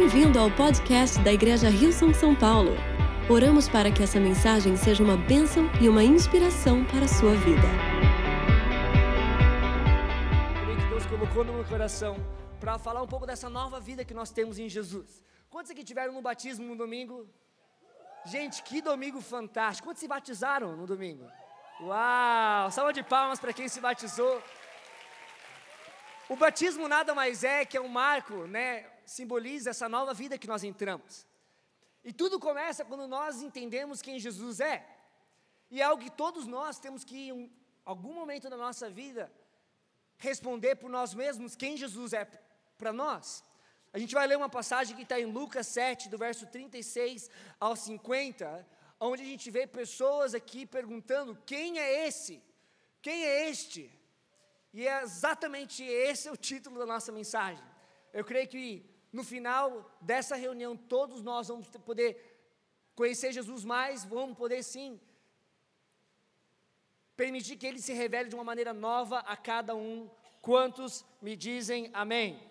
Bem-vindo ao podcast da Igreja Rio São São Paulo. Oramos para que essa mensagem seja uma bênção e uma inspiração para a sua vida. Que Deus colocou no meu coração para falar um pouco dessa nova vida que nós temos em Jesus. Quantos aqui tiveram no batismo no domingo? Gente, que domingo fantástico! Quantos se batizaram no domingo? Uau! Salva de palmas para quem se batizou. O batismo nada mais é que é um marco, né? Simboliza essa nova vida que nós entramos. E tudo começa quando nós entendemos quem Jesus é. E é algo que todos nós temos que, em algum momento da nossa vida, responder por nós mesmos quem Jesus é para nós. A gente vai ler uma passagem que está em Lucas 7, do verso 36 ao 50, onde a gente vê pessoas aqui perguntando: quem é esse? Quem é este? E é exatamente esse é o título da nossa mensagem. Eu creio que no final dessa reunião todos nós vamos poder conhecer Jesus mais, vamos poder sim permitir que ele se revele de uma maneira nova a cada um. Quantos me dizem amém? amém?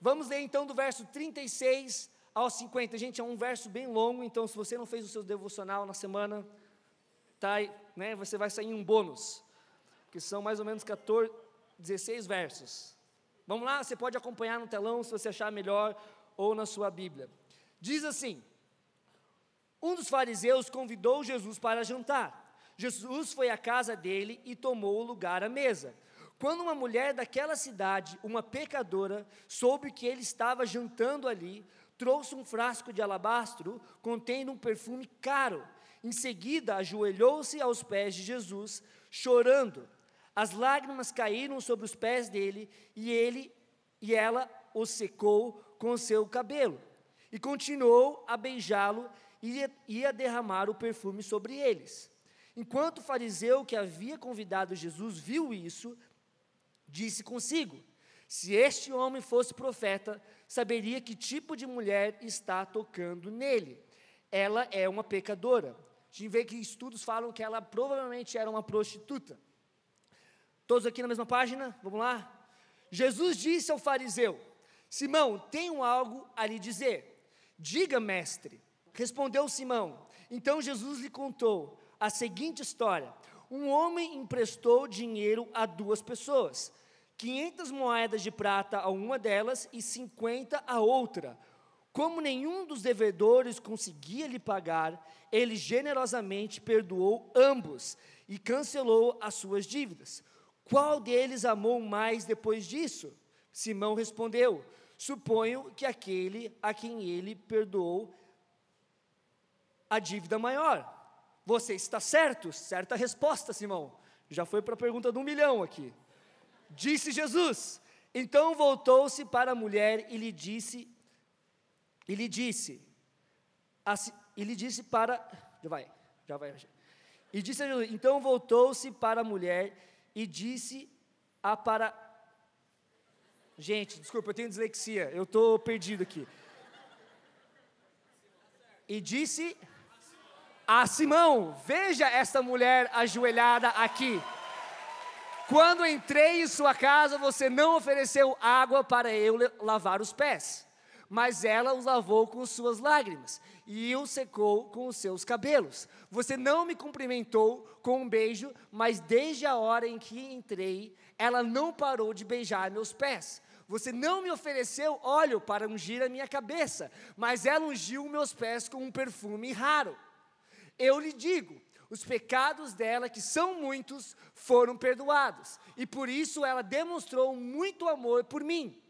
Vamos ler então do verso 36 ao 50. Gente, é um verso bem longo, então se você não fez o seu devocional na semana, tá, né, você vai sair um bônus que são mais ou menos 14, 16 versos. Vamos lá, você pode acompanhar no telão se você achar melhor ou na sua Bíblia. Diz assim: Um dos fariseus convidou Jesus para jantar. Jesus foi à casa dele e tomou lugar à mesa. Quando uma mulher daquela cidade, uma pecadora, soube que ele estava jantando ali, trouxe um frasco de alabastro contendo um perfume caro. Em seguida, ajoelhou-se aos pés de Jesus, chorando. As lágrimas caíram sobre os pés dele e ele e ela o secou com seu cabelo. E continuou a beijá-lo e ia derramar o perfume sobre eles. Enquanto o fariseu que havia convidado Jesus viu isso, disse consigo: Se este homem fosse profeta, saberia que tipo de mulher está tocando nele. Ela é uma pecadora. A gente vê que estudos falam que ela provavelmente era uma prostituta. Todos aqui na mesma página? Vamos lá? Jesus disse ao fariseu: Simão, tenho algo a lhe dizer. Diga, mestre. Respondeu Simão. Então Jesus lhe contou a seguinte história: Um homem emprestou dinheiro a duas pessoas, 500 moedas de prata a uma delas e 50 a outra. Como nenhum dos devedores conseguia lhe pagar, ele generosamente perdoou ambos e cancelou as suas dívidas. Qual deles amou mais depois disso? Simão respondeu: Suponho que aquele a quem ele perdoou a dívida maior. Você está certo? Certa resposta, Simão. Já foi para a pergunta do um milhão aqui. Disse Jesus. Então voltou-se para a mulher e lhe disse, e lhe disse, assim, e lhe disse para, já vai, já vai. E disse a Jesus, então voltou-se para a mulher e disse a para. Gente, desculpa, eu tenho dislexia, eu estou perdido aqui. E disse a Simão: Veja esta mulher ajoelhada aqui. Quando entrei em sua casa, você não ofereceu água para eu lavar os pés, mas ela os lavou com suas lágrimas e o secou com os seus cabelos. Você não me cumprimentou com um beijo, mas desde a hora em que entrei, ela não parou de beijar meus pés. Você não me ofereceu óleo para ungir a minha cabeça, mas ela ungiu meus pés com um perfume raro. Eu lhe digo, os pecados dela, que são muitos, foram perdoados, e por isso ela demonstrou muito amor por mim.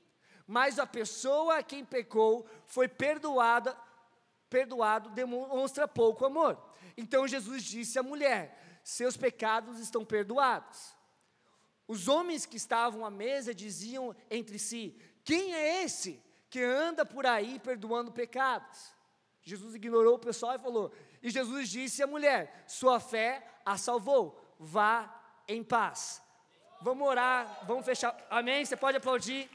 Mas a pessoa a quem pecou foi perdoada perdoado demonstra pouco amor. Então Jesus disse à mulher: Seus pecados estão perdoados. Os homens que estavam à mesa diziam entre si: Quem é esse que anda por aí perdoando pecados? Jesus ignorou o pessoal e falou: E Jesus disse à mulher: Sua fé a salvou, vá em paz. Vamos orar, vamos fechar. Amém? Você pode aplaudir.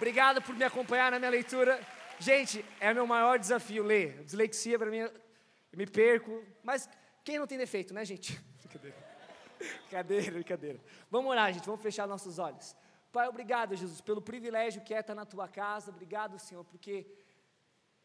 Obrigado por me acompanhar na minha leitura. Gente, é meu maior desafio ler. Dislexia para mim, eu me perco. Mas quem não tem defeito, né, gente? Brincadeira. Brincadeira, brincadeira. Vamos orar, gente. Vamos fechar nossos olhos. Pai, obrigado, Jesus, pelo privilégio que é estar na tua casa. Obrigado, Senhor, porque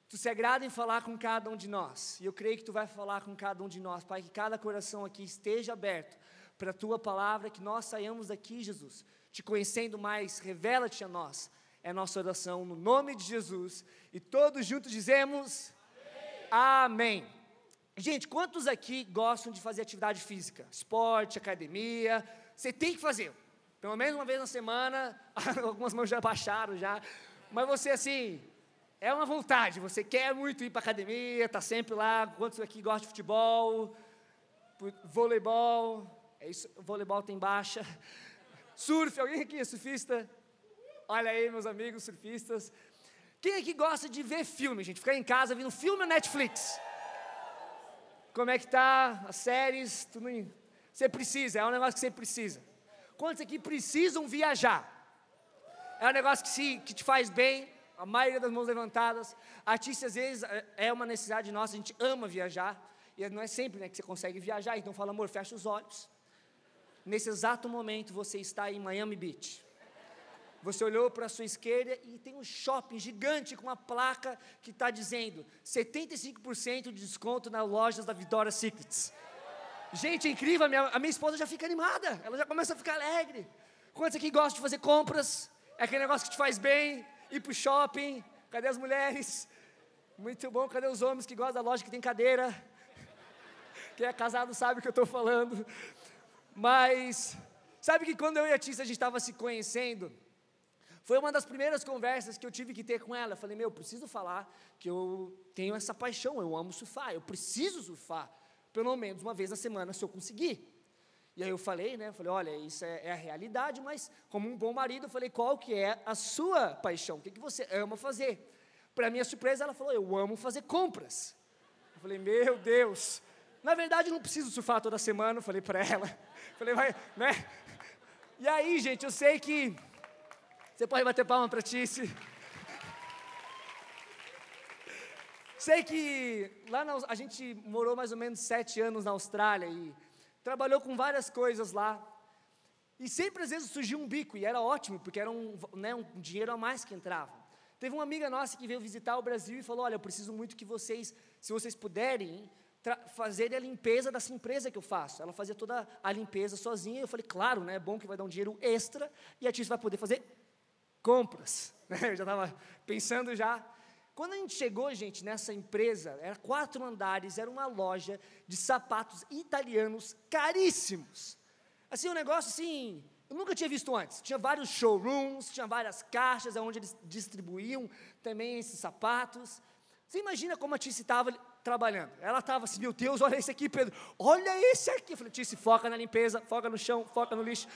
tu se agrada em falar com cada um de nós. E eu creio que tu vai falar com cada um de nós, Pai, que cada coração aqui esteja aberto para a tua palavra, que nós saiamos daqui, Jesus, te conhecendo mais. Revela-te a nós. É nossa oração no nome de Jesus. E todos juntos dizemos: Amém. Amém. Gente, quantos aqui gostam de fazer atividade física? Esporte, academia. Você tem que fazer. Pelo menos uma vez na semana, algumas mãos já baixaram já. Mas você assim, é uma vontade, você quer muito ir para academia, está sempre lá. Quantos aqui gostam de futebol, voleibol? É isso, voleibol tem baixa. Surf, alguém aqui é surfista? Olha aí, meus amigos surfistas. Quem aqui gosta de ver filme, gente? Ficar em casa vendo filme na Netflix? Como é que tá as séries? Tudo em... Você precisa, é um negócio que você precisa. Quantos aqui precisam viajar? É um negócio que, se, que te faz bem, a maioria das mãos levantadas. Artista, às vezes, é, é uma necessidade nossa, a gente ama viajar, e não é sempre né, que você consegue viajar, então fala, amor, fecha os olhos. Nesse exato momento, você está em Miami Beach. Você olhou para a sua esquerda e tem um shopping gigante com uma placa que está dizendo 75% de desconto nas lojas da Vitória Secrets. Gente, é incrível, a minha, a minha esposa já fica animada, ela já começa a ficar alegre. Quantos aqui gostam de fazer compras? É aquele negócio que te faz bem, ir para o shopping. Cadê as mulheres? Muito bom, cadê os homens que gostam da loja que tem cadeira? Quem é casado sabe o que eu estou falando. Mas, sabe que quando eu e a Tissa a gente estava se conhecendo, foi uma das primeiras conversas que eu tive que ter com ela. Eu falei, meu, eu preciso falar que eu tenho essa paixão, eu amo surfar, eu preciso surfar pelo menos uma vez na semana se eu conseguir. E aí eu falei, né? Falei, olha, isso é, é, a realidade, mas como um bom marido, eu falei, qual que é a sua paixão? O que, que você ama fazer? Para minha surpresa, ela falou, eu amo fazer compras. Eu falei, meu Deus. Na verdade, não preciso surfar toda semana, eu falei para ela. Eu falei, vai, né? E aí, gente, eu sei que você pode bater palma para Tice. Sei que lá na, a gente morou mais ou menos sete anos na Austrália e trabalhou com várias coisas lá. E sempre às vezes surgia um bico, e era ótimo, porque era um, né, um dinheiro a mais que entrava. Teve uma amiga nossa que veio visitar o Brasil e falou: Olha, eu preciso muito que vocês, se vocês puderem, fazerem a limpeza dessa empresa que eu faço. Ela fazia toda a limpeza sozinha. Eu falei: Claro, né, é bom que vai dar um dinheiro extra e a Tis vai poder fazer compras. Eu já estava pensando já. Quando a gente chegou, gente, nessa empresa, era quatro andares, era uma loja de sapatos italianos caríssimos. Assim, um negócio assim, eu nunca tinha visto antes. Tinha vários showrooms, tinha várias caixas onde eles distribuíam também esses sapatos. Você imagina como a Tice estava trabalhando. Ela estava assim, meu Deus, olha esse aqui, Pedro. Olha esse aqui. Eu falei, Tice, foca na limpeza, foca no chão, foca no lixo.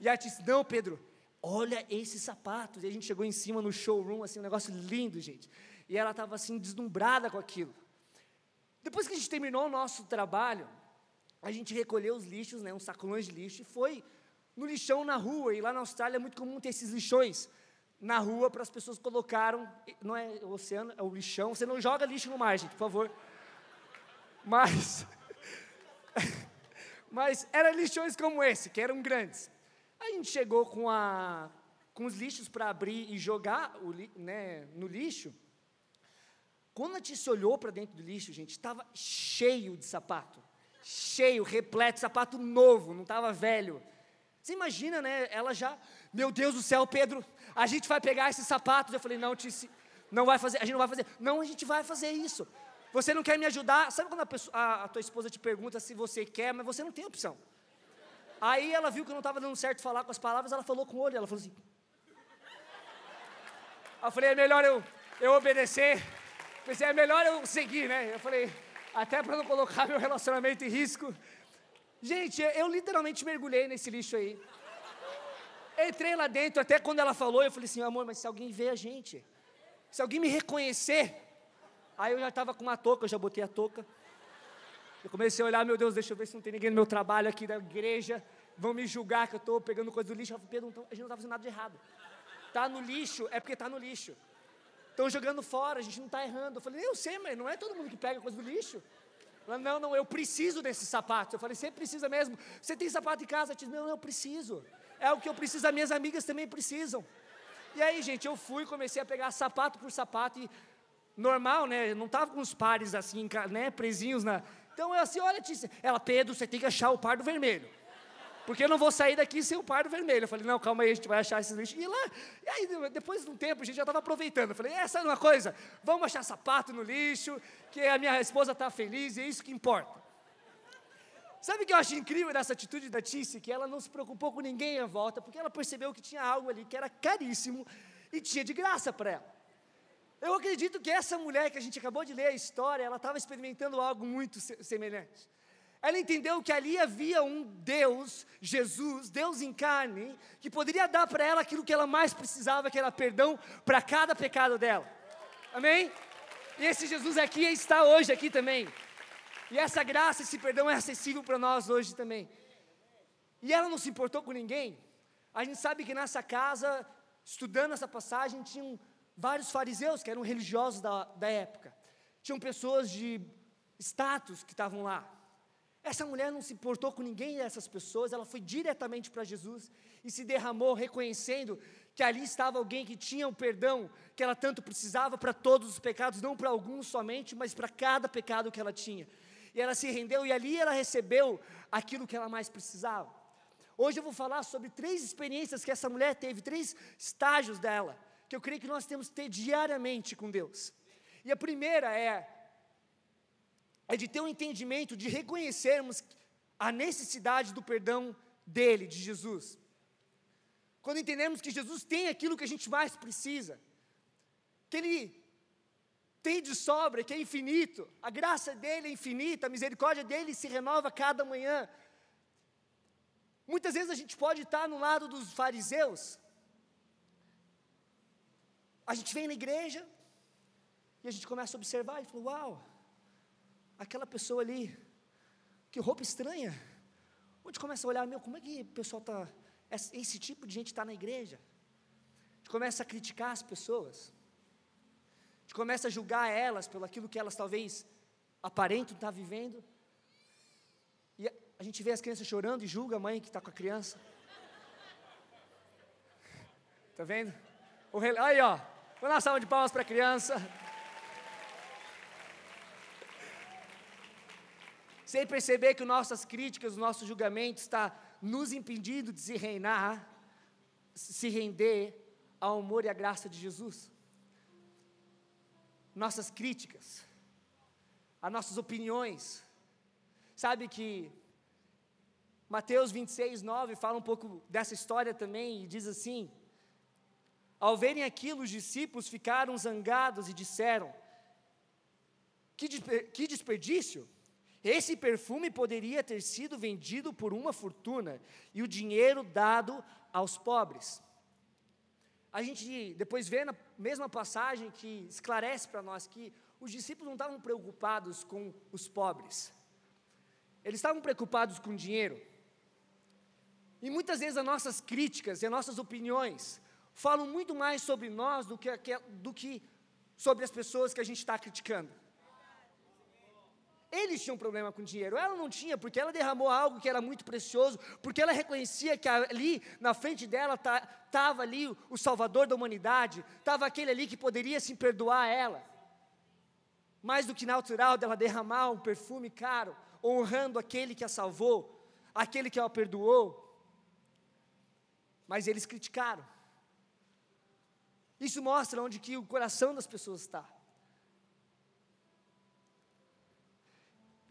E a Tice, não, Pedro, olha esses sapatos. E a gente chegou em cima no showroom, assim, um negócio lindo, gente e ela estava assim deslumbrada com aquilo. Depois que a gente terminou o nosso trabalho, a gente recolheu os lixos, né, uns sacolões de lixo, e foi no lixão na rua. E lá na Austrália é muito comum ter esses lixões na rua para as pessoas colocaram, não é o oceano, é o lixão. Você não joga lixo no mar, gente, por favor. Mas, mas eram lixões como esse, que eram grandes. A gente chegou com, a, com os lixos para abrir e jogar o, né, no lixo. Quando a Tice olhou para dentro do lixo, gente, estava cheio de sapato. Cheio, repleto, sapato novo, não estava velho. Você imagina, né? Ela já, meu Deus do céu, Pedro, a gente vai pegar esses sapatos. Eu falei, não, Tice, não vai fazer, a gente não vai fazer. Não, a gente vai fazer isso. Você não quer me ajudar? Sabe quando a, pessoa, a, a tua esposa te pergunta se você quer, mas você não tem opção. Aí ela viu que não estava dando certo falar com as palavras, ela falou com o olho, ela falou assim. Eu falei, é melhor eu, eu obedecer Pensei, é melhor eu seguir, né? Eu falei, até para não colocar meu relacionamento em risco. Gente, eu literalmente mergulhei nesse lixo aí. Entrei lá dentro, até quando ela falou, eu falei assim, amor, mas se alguém ver a gente, se alguém me reconhecer, aí eu já estava com uma touca, eu já botei a touca. Eu comecei a olhar, meu Deus, deixa eu ver se não tem ninguém no meu trabalho aqui da igreja, vão me julgar que eu estou pegando coisa do lixo. Eu falei, Pedro, a gente não está fazendo nada de errado. Está no lixo, é porque está no lixo. Estão jogando fora, a gente não está errando. Eu falei, eu sei, mas não é todo mundo que pega coisa do lixo. Ela, não, não, eu preciso desses sapatos. Eu falei, você precisa mesmo? Você tem sapato em casa? Eu disse, não, eu preciso. É o que eu preciso, as minhas amigas também precisam. E aí, gente, eu fui, comecei a pegar sapato por sapato e normal, né? Não tava com os pares assim, né, presinhos na. Então eu assim, olha, Tícia, ela, Pedro, você tem que achar o par do vermelho. Porque eu não vou sair daqui sem o par vermelho. Eu falei, não, calma aí, a gente vai achar esse lixo. E lá, e aí, depois de um tempo, a gente já estava aproveitando. Eu falei, é, sabe uma coisa? Vamos achar sapato no lixo, que a minha esposa está feliz e é isso que importa. Sabe o que eu acho incrível dessa atitude da Tice? Que ela não se preocupou com ninguém à volta, porque ela percebeu que tinha algo ali que era caríssimo e tinha de graça para ela. Eu acredito que essa mulher que a gente acabou de ler a história, ela estava experimentando algo muito semelhante. Ela entendeu que ali havia um Deus, Jesus, Deus em carne, que poderia dar para ela aquilo que ela mais precisava, que era perdão para cada pecado dela. Amém? E esse Jesus aqui está hoje aqui também. E essa graça, esse perdão é acessível para nós hoje também. E ela não se importou com ninguém. A gente sabe que nessa casa, estudando essa passagem, tinham vários fariseus que eram religiosos da, da época. Tinham pessoas de status que estavam lá. Essa mulher não se importou com ninguém dessas pessoas, ela foi diretamente para Jesus e se derramou, reconhecendo que ali estava alguém que tinha o perdão que ela tanto precisava para todos os pecados, não para alguns somente, mas para cada pecado que ela tinha. E ela se rendeu e ali ela recebeu aquilo que ela mais precisava. Hoje eu vou falar sobre três experiências que essa mulher teve, três estágios dela, que eu creio que nós temos que ter diariamente com Deus. E a primeira é é de ter um entendimento, de reconhecermos a necessidade do perdão dele, de Jesus. Quando entendemos que Jesus tem aquilo que a gente mais precisa, que ele tem de sobra, que é infinito, a graça dele é infinita, a misericórdia dele se renova cada manhã. Muitas vezes a gente pode estar no lado dos fariseus, a gente vem na igreja e a gente começa a observar e fala: Uau, aquela pessoa ali, que roupa estranha. Onde começa a olhar, meu, como é que o pessoal está, esse tipo de gente está na igreja? A gente começa a criticar as pessoas. A gente começa a julgar elas pelo aquilo que elas talvez aparentam estar vivendo. E a gente vê as crianças chorando e julga a mãe que está com a criança. Está vendo? Aí ó, vou dar uma salva de palmas para a criança. Sem perceber que nossas críticas, os nossos julgamentos está nos impedindo de se reinar, se render ao amor e à graça de Jesus. Nossas críticas, as nossas opiniões. Sabe que Mateus 26, 9 fala um pouco dessa história também e diz assim: Ao verem aquilo, os discípulos ficaram zangados e disseram: Que desperdício! Esse perfume poderia ter sido vendido por uma fortuna e o dinheiro dado aos pobres. A gente depois vê na mesma passagem que esclarece para nós que os discípulos não estavam preocupados com os pobres, eles estavam preocupados com dinheiro. E muitas vezes as nossas críticas e as nossas opiniões falam muito mais sobre nós do que, do que sobre as pessoas que a gente está criticando. Eles tinham problema com dinheiro, ela não tinha, porque ela derramou algo que era muito precioso, porque ela reconhecia que ali na frente dela estava ali o Salvador da humanidade, estava aquele ali que poderia se perdoar ela. Mais do que natural dela derramar um perfume caro, honrando aquele que a salvou, aquele que a perdoou. Mas eles criticaram. Isso mostra onde que o coração das pessoas está.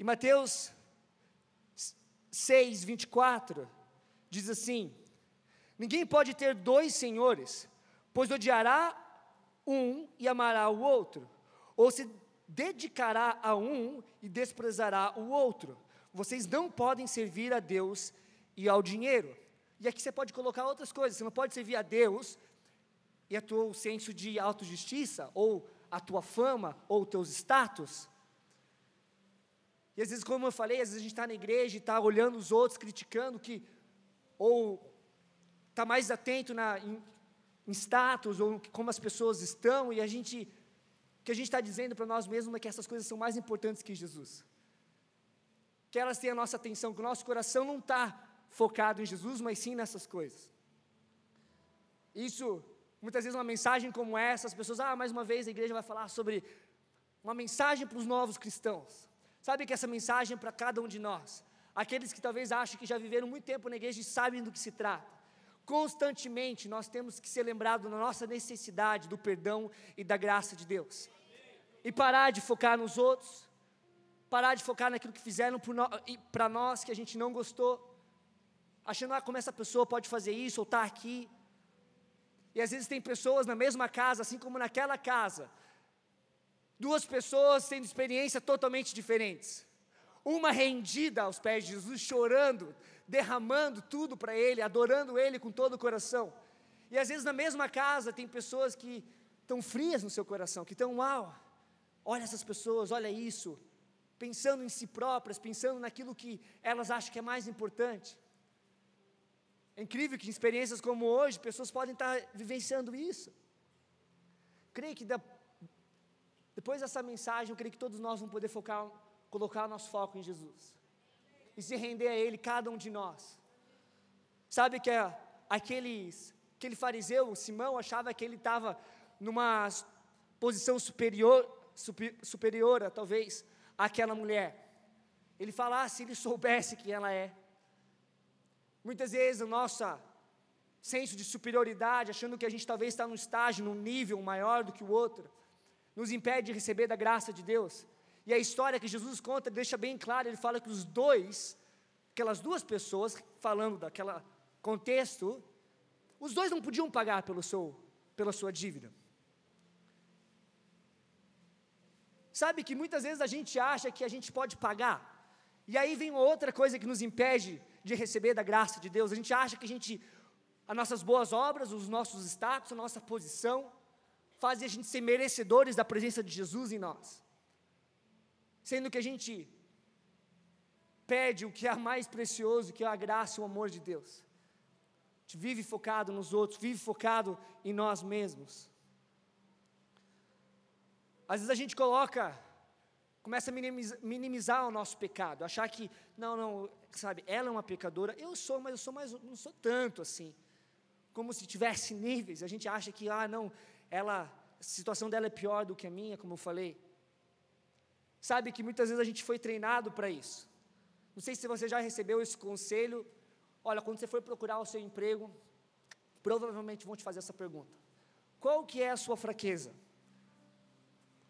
E Mateus 6, 24 diz assim: Ninguém pode ter dois senhores, pois odiará um e amará o outro, ou se dedicará a um e desprezará o outro. Vocês não podem servir a Deus e ao dinheiro. E aqui você pode colocar outras coisas. Você não pode servir a Deus e a teu senso de autojustiça, ou a tua fama, ou teus status. E às vezes, como eu falei, às vezes a gente está na igreja e está olhando os outros, criticando que, ou está mais atento na, em, em status, ou como as pessoas estão, e a gente, o que a gente está dizendo para nós mesmos é que essas coisas são mais importantes que Jesus. Que elas têm a nossa atenção, que o nosso coração não está focado em Jesus, mas sim nessas coisas. Isso, muitas vezes, uma mensagem como essa, as pessoas, ah, mais uma vez a igreja vai falar sobre uma mensagem para os novos cristãos. Sabe que essa mensagem é para cada um de nós, aqueles que talvez achem que já viveram muito tempo na igreja e sabem do que se trata. Constantemente nós temos que ser lembrados da nossa necessidade do perdão e da graça de Deus. E parar de focar nos outros, parar de focar naquilo que fizeram para nós que a gente não gostou, achando ah, como essa pessoa pode fazer isso ou está aqui. E às vezes tem pessoas na mesma casa, assim como naquela casa, duas pessoas tendo experiências totalmente diferentes. Uma rendida aos pés de Jesus, chorando, derramando tudo para Ele, adorando Ele com todo o coração. E às vezes na mesma casa tem pessoas que estão frias no seu coração, que estão, uau, olha essas pessoas, olha isso, pensando em si próprias, pensando naquilo que elas acham que é mais importante. É incrível que em experiências como hoje, pessoas podem estar vivenciando isso. Creio que da, depois dessa mensagem, eu creio que todos nós vamos poder focar, colocar o nosso foco em Jesus. E se render a Ele, cada um de nós. Sabe que é aqueles, aquele fariseu, Simão, achava que ele estava numa posição superior, super, superior, talvez, àquela mulher. Ele fala, ah, ele soubesse quem ela é. Muitas vezes o nosso senso de superioridade, achando que a gente talvez está num estágio, num nível maior do que o outro, nos impede de receber da graça de Deus. E a história que Jesus conta deixa bem claro, ele fala que os dois, aquelas duas pessoas, falando daquele contexto, os dois não podiam pagar pelo seu, pela sua dívida. Sabe que muitas vezes a gente acha que a gente pode pagar, e aí vem outra coisa que nos impede de receber da graça de Deus. A gente acha que a gente, as nossas boas obras, os nossos status, a nossa posição, fazem a gente ser merecedores da presença de Jesus em nós. Sendo que a gente perde o que é mais precioso, que é a graça e o amor de Deus. A gente vive focado nos outros, vive focado em nós mesmos. Às vezes a gente coloca, começa a minimizar, minimizar o nosso pecado, achar que, não, não, sabe, ela é uma pecadora, eu sou, mas eu sou mais, não sou tanto assim. Como se tivesse níveis, a gente acha que, ah, não, ela, a situação dela é pior do que a minha, como eu falei. Sabe que muitas vezes a gente foi treinado para isso. Não sei se você já recebeu esse conselho. Olha, quando você for procurar o seu emprego, provavelmente vão te fazer essa pergunta. Qual que é a sua fraqueza?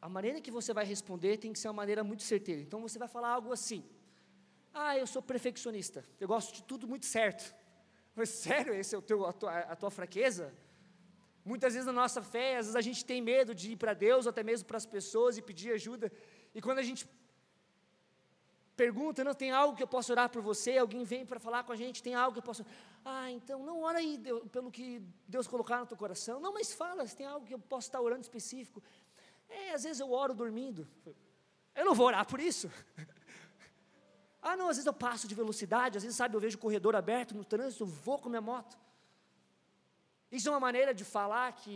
A maneira que você vai responder tem que ser uma maneira muito certeira. Então você vai falar algo assim: ah, eu sou perfeccionista, eu gosto de tudo muito certo. Mas sério, esse é o teu, a, tua, a tua fraqueza? Muitas vezes na nossa fé, às vezes a gente tem medo de ir para Deus, ou até mesmo para as pessoas e pedir ajuda. E quando a gente pergunta, não tem algo que eu possa orar por você, alguém vem para falar com a gente, tem algo que eu posso. Ah, então não ora aí Deus, pelo que Deus colocar no teu coração. Não, mas fala, se tem algo que eu posso estar orando específico. É, às vezes eu oro dormindo. Eu não vou orar por isso. Ah, não, às vezes eu passo de velocidade, às vezes, sabe, eu vejo o corredor aberto no trânsito, vou com minha moto. Isso é uma maneira de falar que,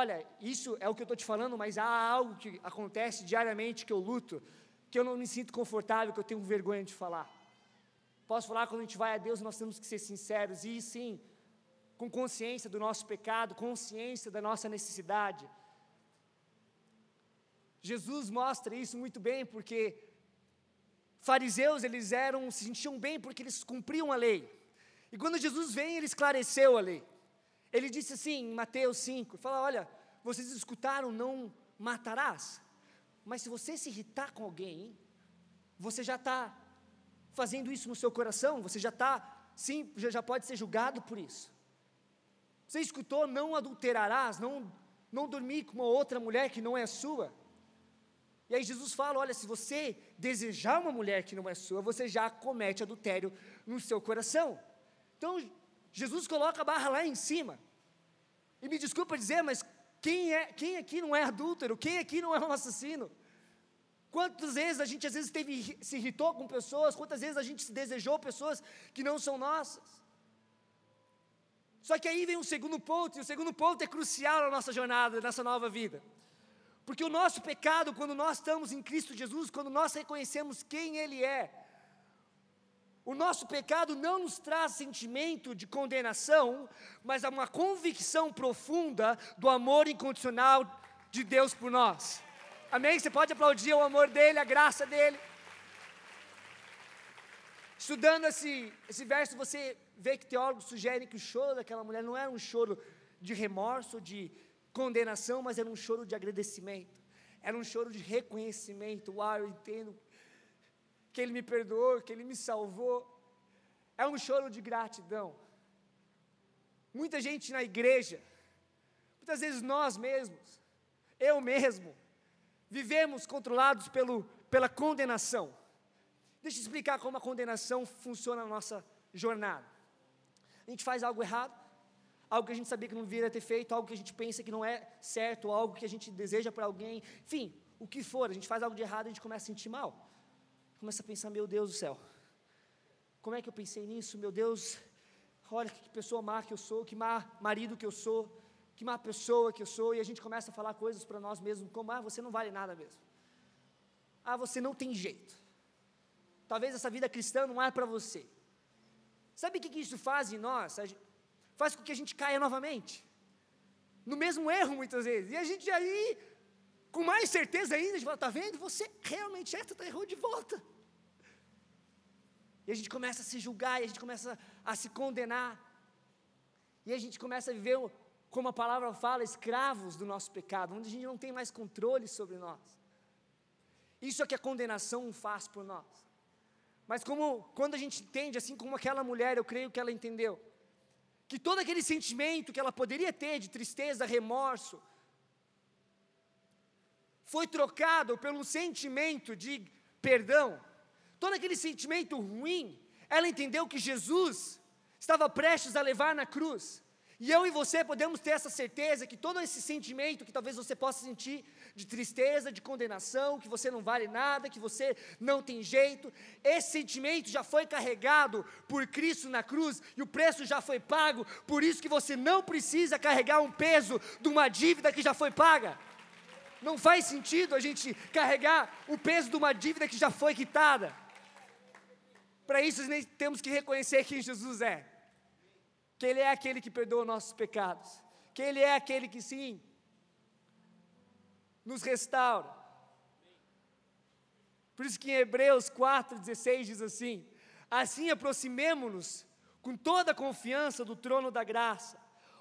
olha, isso é o que eu estou te falando, mas há algo que acontece diariamente que eu luto, que eu não me sinto confortável, que eu tenho vergonha de falar. Posso falar quando a gente vai a Deus, nós temos que ser sinceros, e sim, com consciência do nosso pecado, consciência da nossa necessidade. Jesus mostra isso muito bem, porque fariseus, eles eram, se sentiam bem porque eles cumpriam a lei. E quando Jesus vem, ele esclareceu a lei. Ele disse assim, em Mateus 5, fala, olha, vocês escutaram, não matarás. Mas se você se irritar com alguém, você já está fazendo isso no seu coração, você já está, sim, já, pode ser julgado por isso. Você escutou, não adulterarás, não, não dormir com uma outra mulher que não é sua. E aí Jesus fala: olha, se você desejar uma mulher que não é sua, você já comete adultério no seu coração. Então, Jesus coloca a barra lá em cima. E me desculpa dizer, mas quem, é, quem aqui não é adúltero? Quem aqui não é um assassino? Quantas vezes a gente às vezes teve, se irritou com pessoas, quantas vezes a gente se desejou pessoas que não são nossas? Só que aí vem um segundo ponto, e o segundo ponto é crucial na nossa jornada, nessa nova vida. Porque o nosso pecado, quando nós estamos em Cristo Jesus, quando nós reconhecemos quem Ele é, O nosso pecado não nos traz sentimento de condenação, mas uma convicção profunda do amor incondicional de Deus por nós. Amém? Você pode aplaudir o amor dele, a graça dele. Estudando esse, esse verso, você vê que teólogos sugerem que o choro daquela mulher não era um choro de remorso, de condenação, mas era um choro de agradecimento, era um choro de reconhecimento. Uau, eu entendo que Ele me perdoou, que Ele me salvou. É um choro de gratidão. Muita gente na igreja, muitas vezes nós mesmos, eu mesmo, vivemos controlados pelo, pela condenação. Deixa eu explicar como a condenação funciona na nossa jornada. A gente faz algo errado, algo que a gente sabia que não deveria ter feito, algo que a gente pensa que não é certo, algo que a gente deseja para alguém, enfim, o que for, a gente faz algo de errado, a gente começa a sentir mal começa a pensar: meu Deus do céu, como é que eu pensei nisso? Meu Deus, olha que pessoa má que eu sou, que má marido que eu sou, que má pessoa que eu sou, e a gente começa a falar coisas para nós mesmos, como: ah, você não vale nada mesmo, ah, você não tem jeito, talvez essa vida cristã não é para você. Sabe o que, que isso faz em nós? Faz com que a gente caia novamente, no mesmo erro muitas vezes, e a gente aí com mais certeza ainda, a gente fala, está vendo? Você realmente é, está errou de volta. E a gente começa a se julgar, e a gente começa a se condenar. E a gente começa a viver, como a palavra fala, escravos do nosso pecado, onde a gente não tem mais controle sobre nós. Isso é que a condenação faz por nós. Mas como quando a gente entende, assim como aquela mulher, eu creio que ela entendeu, que todo aquele sentimento que ela poderia ter de tristeza, remorso, foi trocado um sentimento de perdão, todo aquele sentimento ruim, ela entendeu que Jesus estava prestes a levar na cruz. E eu e você podemos ter essa certeza que todo esse sentimento que talvez você possa sentir de tristeza, de condenação, que você não vale nada, que você não tem jeito, esse sentimento já foi carregado por Cristo na cruz e o preço já foi pago, por isso que você não precisa carregar um peso de uma dívida que já foi paga. Não faz sentido a gente carregar o peso de uma dívida que já foi quitada. Para isso, nós temos que reconhecer quem Jesus é. Que Ele é aquele que perdoa nossos pecados. Que Ele é aquele que, sim, nos restaura. Por isso que em Hebreus 4,16 diz assim: Assim aproximemo-nos com toda a confiança do trono da graça,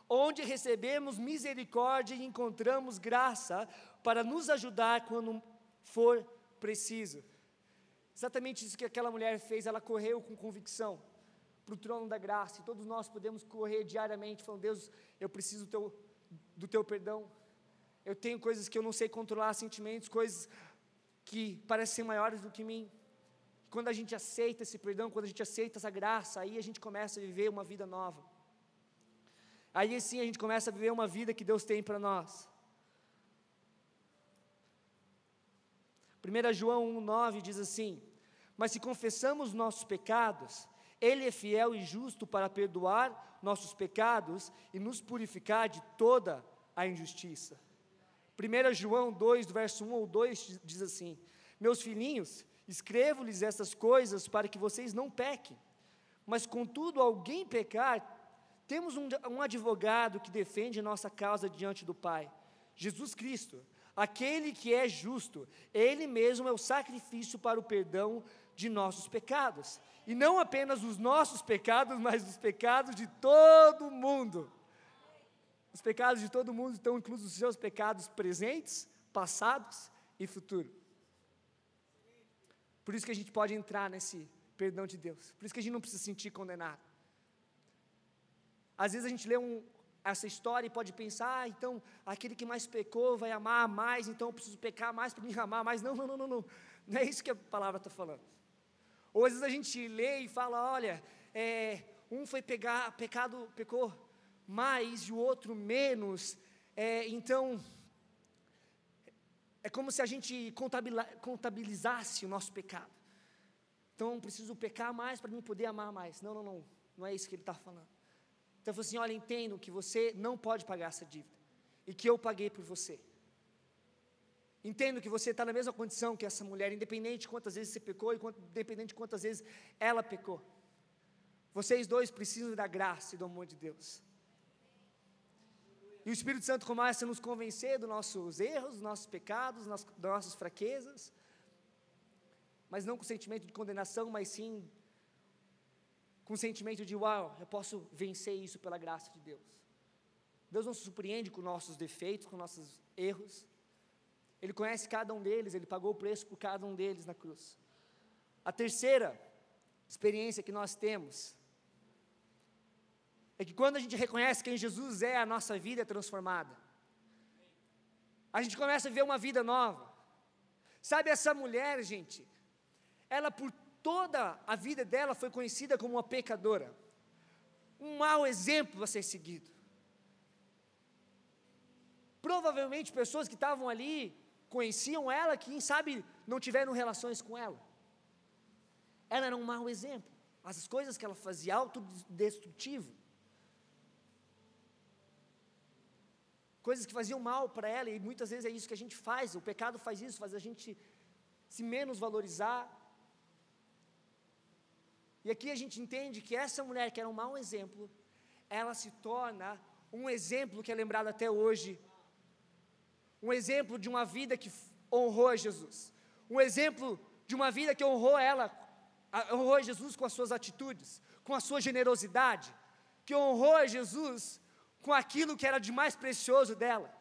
onde recebemos misericórdia e encontramos graça para nos ajudar quando for preciso. Exatamente isso que aquela mulher fez, ela correu com convicção para o trono da graça, e todos nós podemos correr diariamente, falando: Deus, eu preciso do teu, do teu perdão, eu tenho coisas que eu não sei controlar, sentimentos, coisas que parecem maiores do que mim. Quando a gente aceita esse perdão, quando a gente aceita essa graça, aí a gente começa a viver uma vida nova. Aí sim a gente começa a viver uma vida que Deus tem para nós. 1 João 1,9 diz assim: Mas se confessamos nossos pecados, Ele é fiel e justo para perdoar nossos pecados e nos purificar de toda a injustiça. 1 João 2, do verso 1 ou 2 diz assim: Meus filhinhos, escrevo-lhes essas coisas para que vocês não pequem. Mas contudo, alguém pecar, temos um, um advogado que defende nossa causa diante do Pai, Jesus Cristo aquele que é justo, ele mesmo é o sacrifício para o perdão de nossos pecados. E não apenas os nossos pecados, mas os pecados de todo mundo. Os pecados de todo mundo estão inclusos os seus pecados presentes, passados e futuros. Por isso que a gente pode entrar nesse perdão de Deus. Por isso que a gente não precisa se sentir condenado. Às vezes a gente lê um, essa história e pode pensar, ah, então aquele que mais pecou vai amar mais, então eu preciso pecar mais para me amar mais. Não, não, não, não, não. Não é isso que a palavra está falando. Ou às vezes a gente lê e fala, olha, é, um foi pegar, pecado, pecou mais e o outro menos. É, então, é como se a gente contabilizasse o nosso pecado. Então, preciso pecar mais para me poder amar mais. Não, não, não. Não é isso que ele está falando. Então, eu falei assim: olha, entendo que você não pode pagar essa dívida e que eu paguei por você. Entendo que você está na mesma condição que essa mulher, independente de quantas vezes você pecou e independente de quantas vezes ela pecou. Vocês dois precisam da graça e do amor de Deus. E o Espírito Santo começa a nos convencer dos nossos erros, dos nossos pecados, das nossas fraquezas, mas não com sentimento de condenação, mas sim com sentimento de, uau, eu posso vencer isso pela graça de Deus. Deus não se surpreende com nossos defeitos, com nossos erros. Ele conhece cada um deles, ele pagou o preço por cada um deles na cruz. A terceira experiência que nós temos é que quando a gente reconhece quem Jesus é, a nossa vida é transformada. A gente começa a ver uma vida nova. Sabe essa mulher, gente? Ela por toda a vida dela foi conhecida como uma pecadora. Um mau exemplo a ser seguido. Provavelmente pessoas que estavam ali conheciam ela, quem sabe não tiveram relações com ela. Ela era um mau exemplo. As coisas que ela fazia, autodestrutivo. coisas que faziam mal para ela, e muitas vezes é isso que a gente faz, o pecado faz isso, faz a gente se menos valorizar. E aqui a gente entende que essa mulher, que era um mau exemplo, ela se torna um exemplo que é lembrado até hoje, um exemplo de uma vida que honrou a Jesus, um exemplo de uma vida que honrou ela, honrou a Jesus com as suas atitudes, com a sua generosidade, que honrou a Jesus com aquilo que era de mais precioso dela.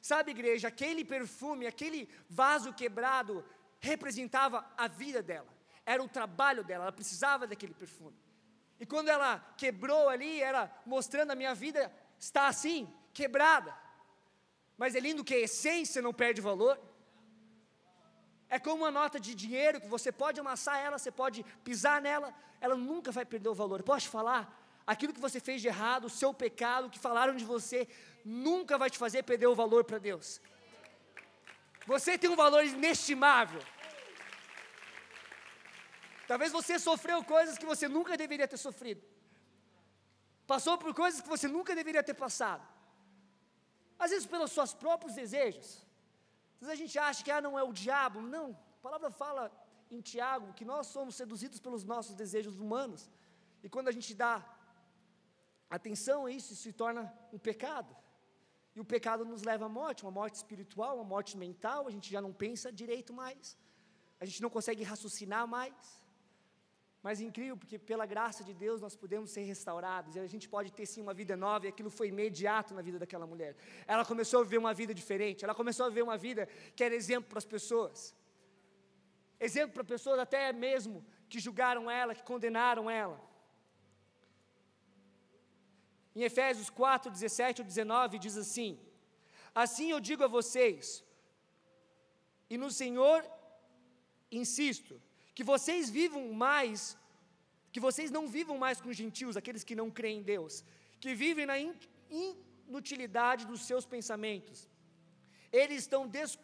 Sabe, igreja, aquele perfume, aquele vaso quebrado, representava a vida dela, era o trabalho dela, ela precisava daquele perfume. E quando ela quebrou ali, era mostrando a minha vida está assim, quebrada. Mas é lindo que a essência não perde valor. É como uma nota de dinheiro que você pode amassar ela, você pode pisar nela, ela nunca vai perder o valor. Posso falar? aquilo que você fez de errado, o seu pecado, o que falaram de você, nunca vai te fazer perder o valor para Deus. Você tem um valor inestimável. Talvez você sofreu coisas que você nunca deveria ter sofrido. Passou por coisas que você nunca deveria ter passado. Às vezes pelos seus próprios desejos. Às vezes a gente acha que ah, não é o diabo. Não, a palavra fala em Tiago que nós somos seduzidos pelos nossos desejos humanos. E quando a gente dá atenção a isso se torna um pecado. E o pecado nos leva à morte, uma morte espiritual, uma morte mental, a gente já não pensa direito mais, a gente não consegue raciocinar mais. Mas é incrível, porque pela graça de Deus nós podemos ser restaurados, e a gente pode ter sim uma vida nova, e aquilo foi imediato na vida daquela mulher. Ela começou a viver uma vida diferente, ela começou a viver uma vida que era exemplo para as pessoas. Exemplo para pessoas até mesmo que julgaram ela, que condenaram ela. Em Efésios 4, 17 ou 19 diz assim: Assim eu digo a vocês, e no Senhor insisto, que vocês vivam mais, que vocês não vivam mais com os gentios, aqueles que não creem em Deus, que vivem na inutilidade dos seus pensamentos. Eles estão des,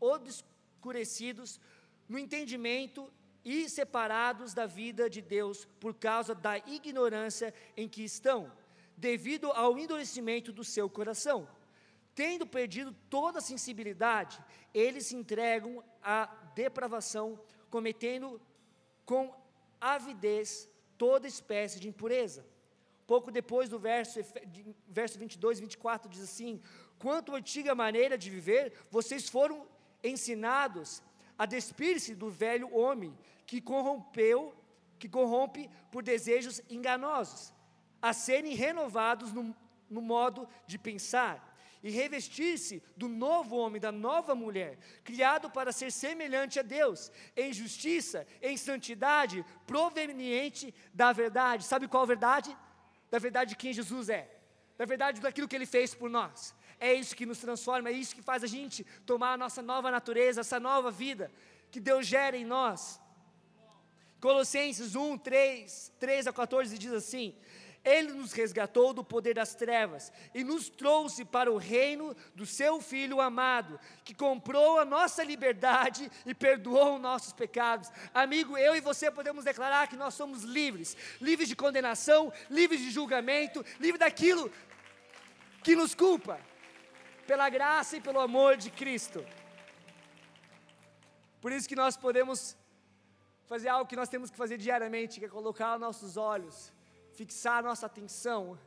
obscurecidos no entendimento e separados da vida de Deus por causa da ignorância em que estão devido ao endurecimento do seu coração. Tendo perdido toda a sensibilidade, eles se entregam à depravação, cometendo com avidez toda espécie de impureza. Pouco depois do verso, verso 22 e 24 diz assim: Quanto à antiga maneira de viver, vocês foram ensinados a despir-se do velho homem que corrompeu, que corrompe por desejos enganosos a serem renovados no, no modo de pensar e revestir-se do novo homem, da nova mulher, criado para ser semelhante a Deus, em justiça, em santidade, proveniente da verdade. Sabe qual verdade? Da verdade de quem Jesus é, da verdade daquilo que ele fez por nós. É isso que nos transforma, é isso que faz a gente tomar a nossa nova natureza, essa nova vida que Deus gera em nós. Colossenses 1, 3, 3 a 14 diz assim: ele nos resgatou do poder das trevas e nos trouxe para o reino do seu Filho amado, que comprou a nossa liberdade e perdoou nossos pecados. Amigo, eu e você podemos declarar que nós somos livres livres de condenação, livres de julgamento, livres daquilo que nos culpa, pela graça e pelo amor de Cristo. Por isso que nós podemos fazer algo que nós temos que fazer diariamente, que é colocar nossos olhos, fixar nossa atenção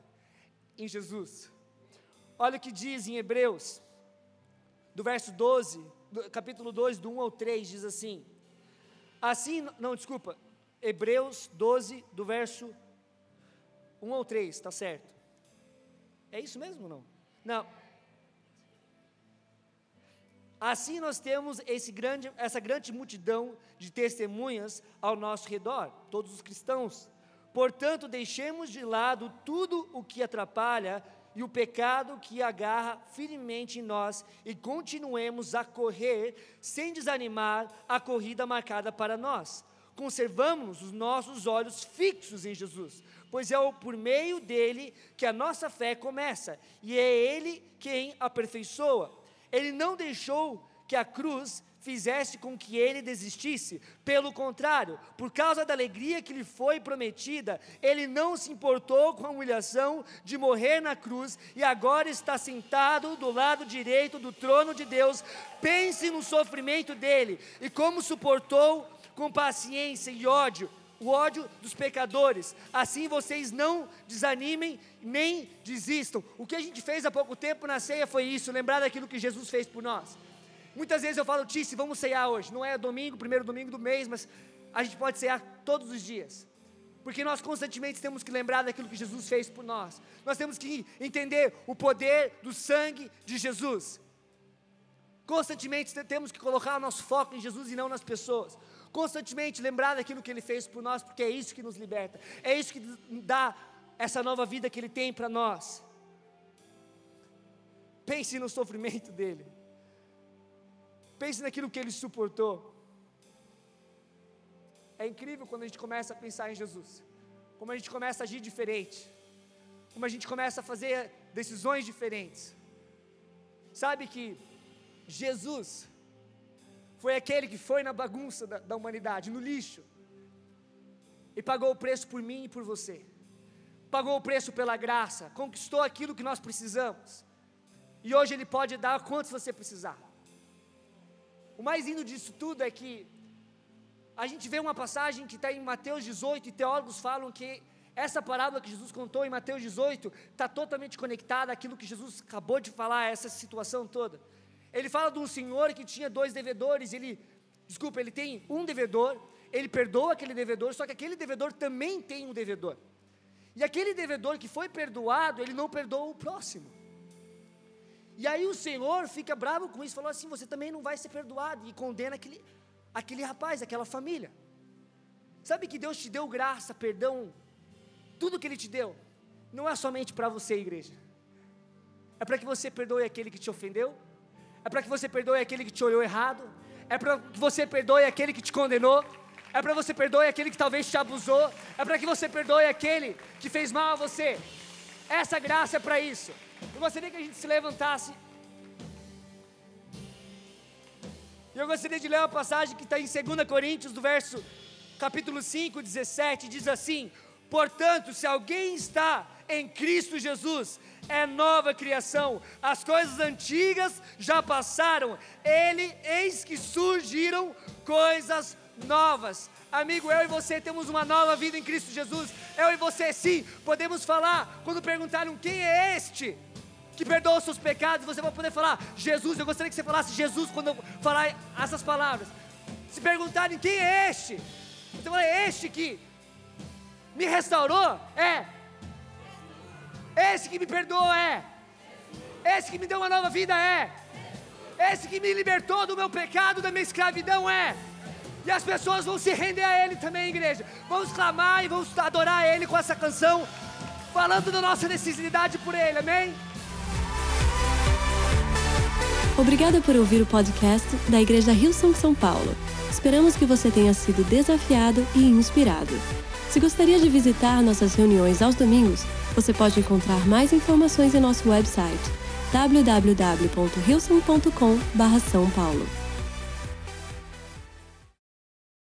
em Jesus. Olha o que diz em Hebreus, do verso 12, do, capítulo 2, do 1 ao 3, diz assim: Assim, não, desculpa, Hebreus 12, do verso 1 ao 3, está certo? É isso mesmo ou não? Não. Assim nós temos grande, essa grande multidão de testemunhas ao nosso redor, todos os cristãos. Portanto, deixemos de lado tudo o que atrapalha e o pecado que agarra firmemente em nós e continuemos a correr sem desanimar a corrida marcada para nós. Conservamos os nossos olhos fixos em Jesus, pois é por meio dele que a nossa fé começa e é ele quem aperfeiçoa. Ele não deixou que a cruz fizesse com que ele desistisse. Pelo contrário, por causa da alegria que lhe foi prometida, ele não se importou com a humilhação de morrer na cruz e agora está sentado do lado direito do trono de Deus. Pense no sofrimento dele e como suportou com paciência e ódio o ódio dos pecadores. Assim vocês não desanimem nem desistam. O que a gente fez há pouco tempo na ceia foi isso, lembrar daquilo que Jesus fez por nós. Muitas vezes eu falo, Tice, vamos ceiar hoje. Não é domingo, primeiro domingo do mês, mas a gente pode ceiar todos os dias. Porque nós constantemente temos que lembrar daquilo que Jesus fez por nós. Nós temos que entender o poder do sangue de Jesus. Constantemente temos que colocar o nosso foco em Jesus e não nas pessoas. Constantemente lembrar daquilo que Ele fez por nós, porque é isso que nos liberta. É isso que dá essa nova vida que Ele tem para nós. Pense no sofrimento dele. Pense naquilo que ele suportou. É incrível quando a gente começa a pensar em Jesus, como a gente começa a agir diferente, como a gente começa a fazer decisões diferentes. Sabe que Jesus foi aquele que foi na bagunça da, da humanidade, no lixo, e pagou o preço por mim e por você, pagou o preço pela graça, conquistou aquilo que nós precisamos, e hoje Ele pode dar quantos você precisar. O mais lindo disso tudo é que a gente vê uma passagem que está em Mateus 18 e teólogos falam que essa parábola que Jesus contou em Mateus 18 está totalmente conectada àquilo que Jesus acabou de falar, essa situação toda. Ele fala de um senhor que tinha dois devedores, ele, desculpa, ele tem um devedor, ele perdoa aquele devedor, só que aquele devedor também tem um devedor. E aquele devedor que foi perdoado, ele não perdoa o próximo. E aí o Senhor fica bravo com isso, falou assim: você também não vai ser perdoado, e condena aquele, aquele rapaz, aquela família. Sabe que Deus te deu graça, perdão, tudo que Ele te deu, não é somente para você, igreja, é para que você perdoe aquele que te ofendeu, é para que você perdoe aquele que te olhou errado, é para que você perdoe aquele que te condenou, é para você perdoe aquele que talvez te abusou, é para que você perdoe aquele que fez mal a você. Essa graça é para isso. Eu gostaria que a gente se levantasse. E eu gostaria de ler uma passagem que está em 2 Coríntios, do verso capítulo 5, 17, diz assim: Portanto, se alguém está em Cristo Jesus, é nova criação, as coisas antigas já passaram, ele, eis que surgiram coisas novas. Amigo, eu e você temos uma nova vida em Cristo Jesus. Eu e você, sim, podemos falar, quando perguntaram quem é este, que perdoa os seus pecados, você vai poder falar Jesus. Eu gostaria que você falasse Jesus quando eu falar essas palavras. Se perguntarem quem é este, você fala, é este que me restaurou? É. Esse que me perdoou é. Esse que me deu uma nova vida é. Esse que me libertou do meu pecado, da minha escravidão é. E as pessoas vão se render a Ele também, igreja. Vamos clamar e vamos adorar Ele com essa canção, falando da nossa necessidade por Ele, amém? Obrigada por ouvir o podcast da Igreja Rio São São Paulo. Esperamos que você tenha sido desafiado e inspirado. Se gostaria de visitar nossas reuniões aos domingos, você pode encontrar mais informações em nosso website www.rilson.com/são paulo.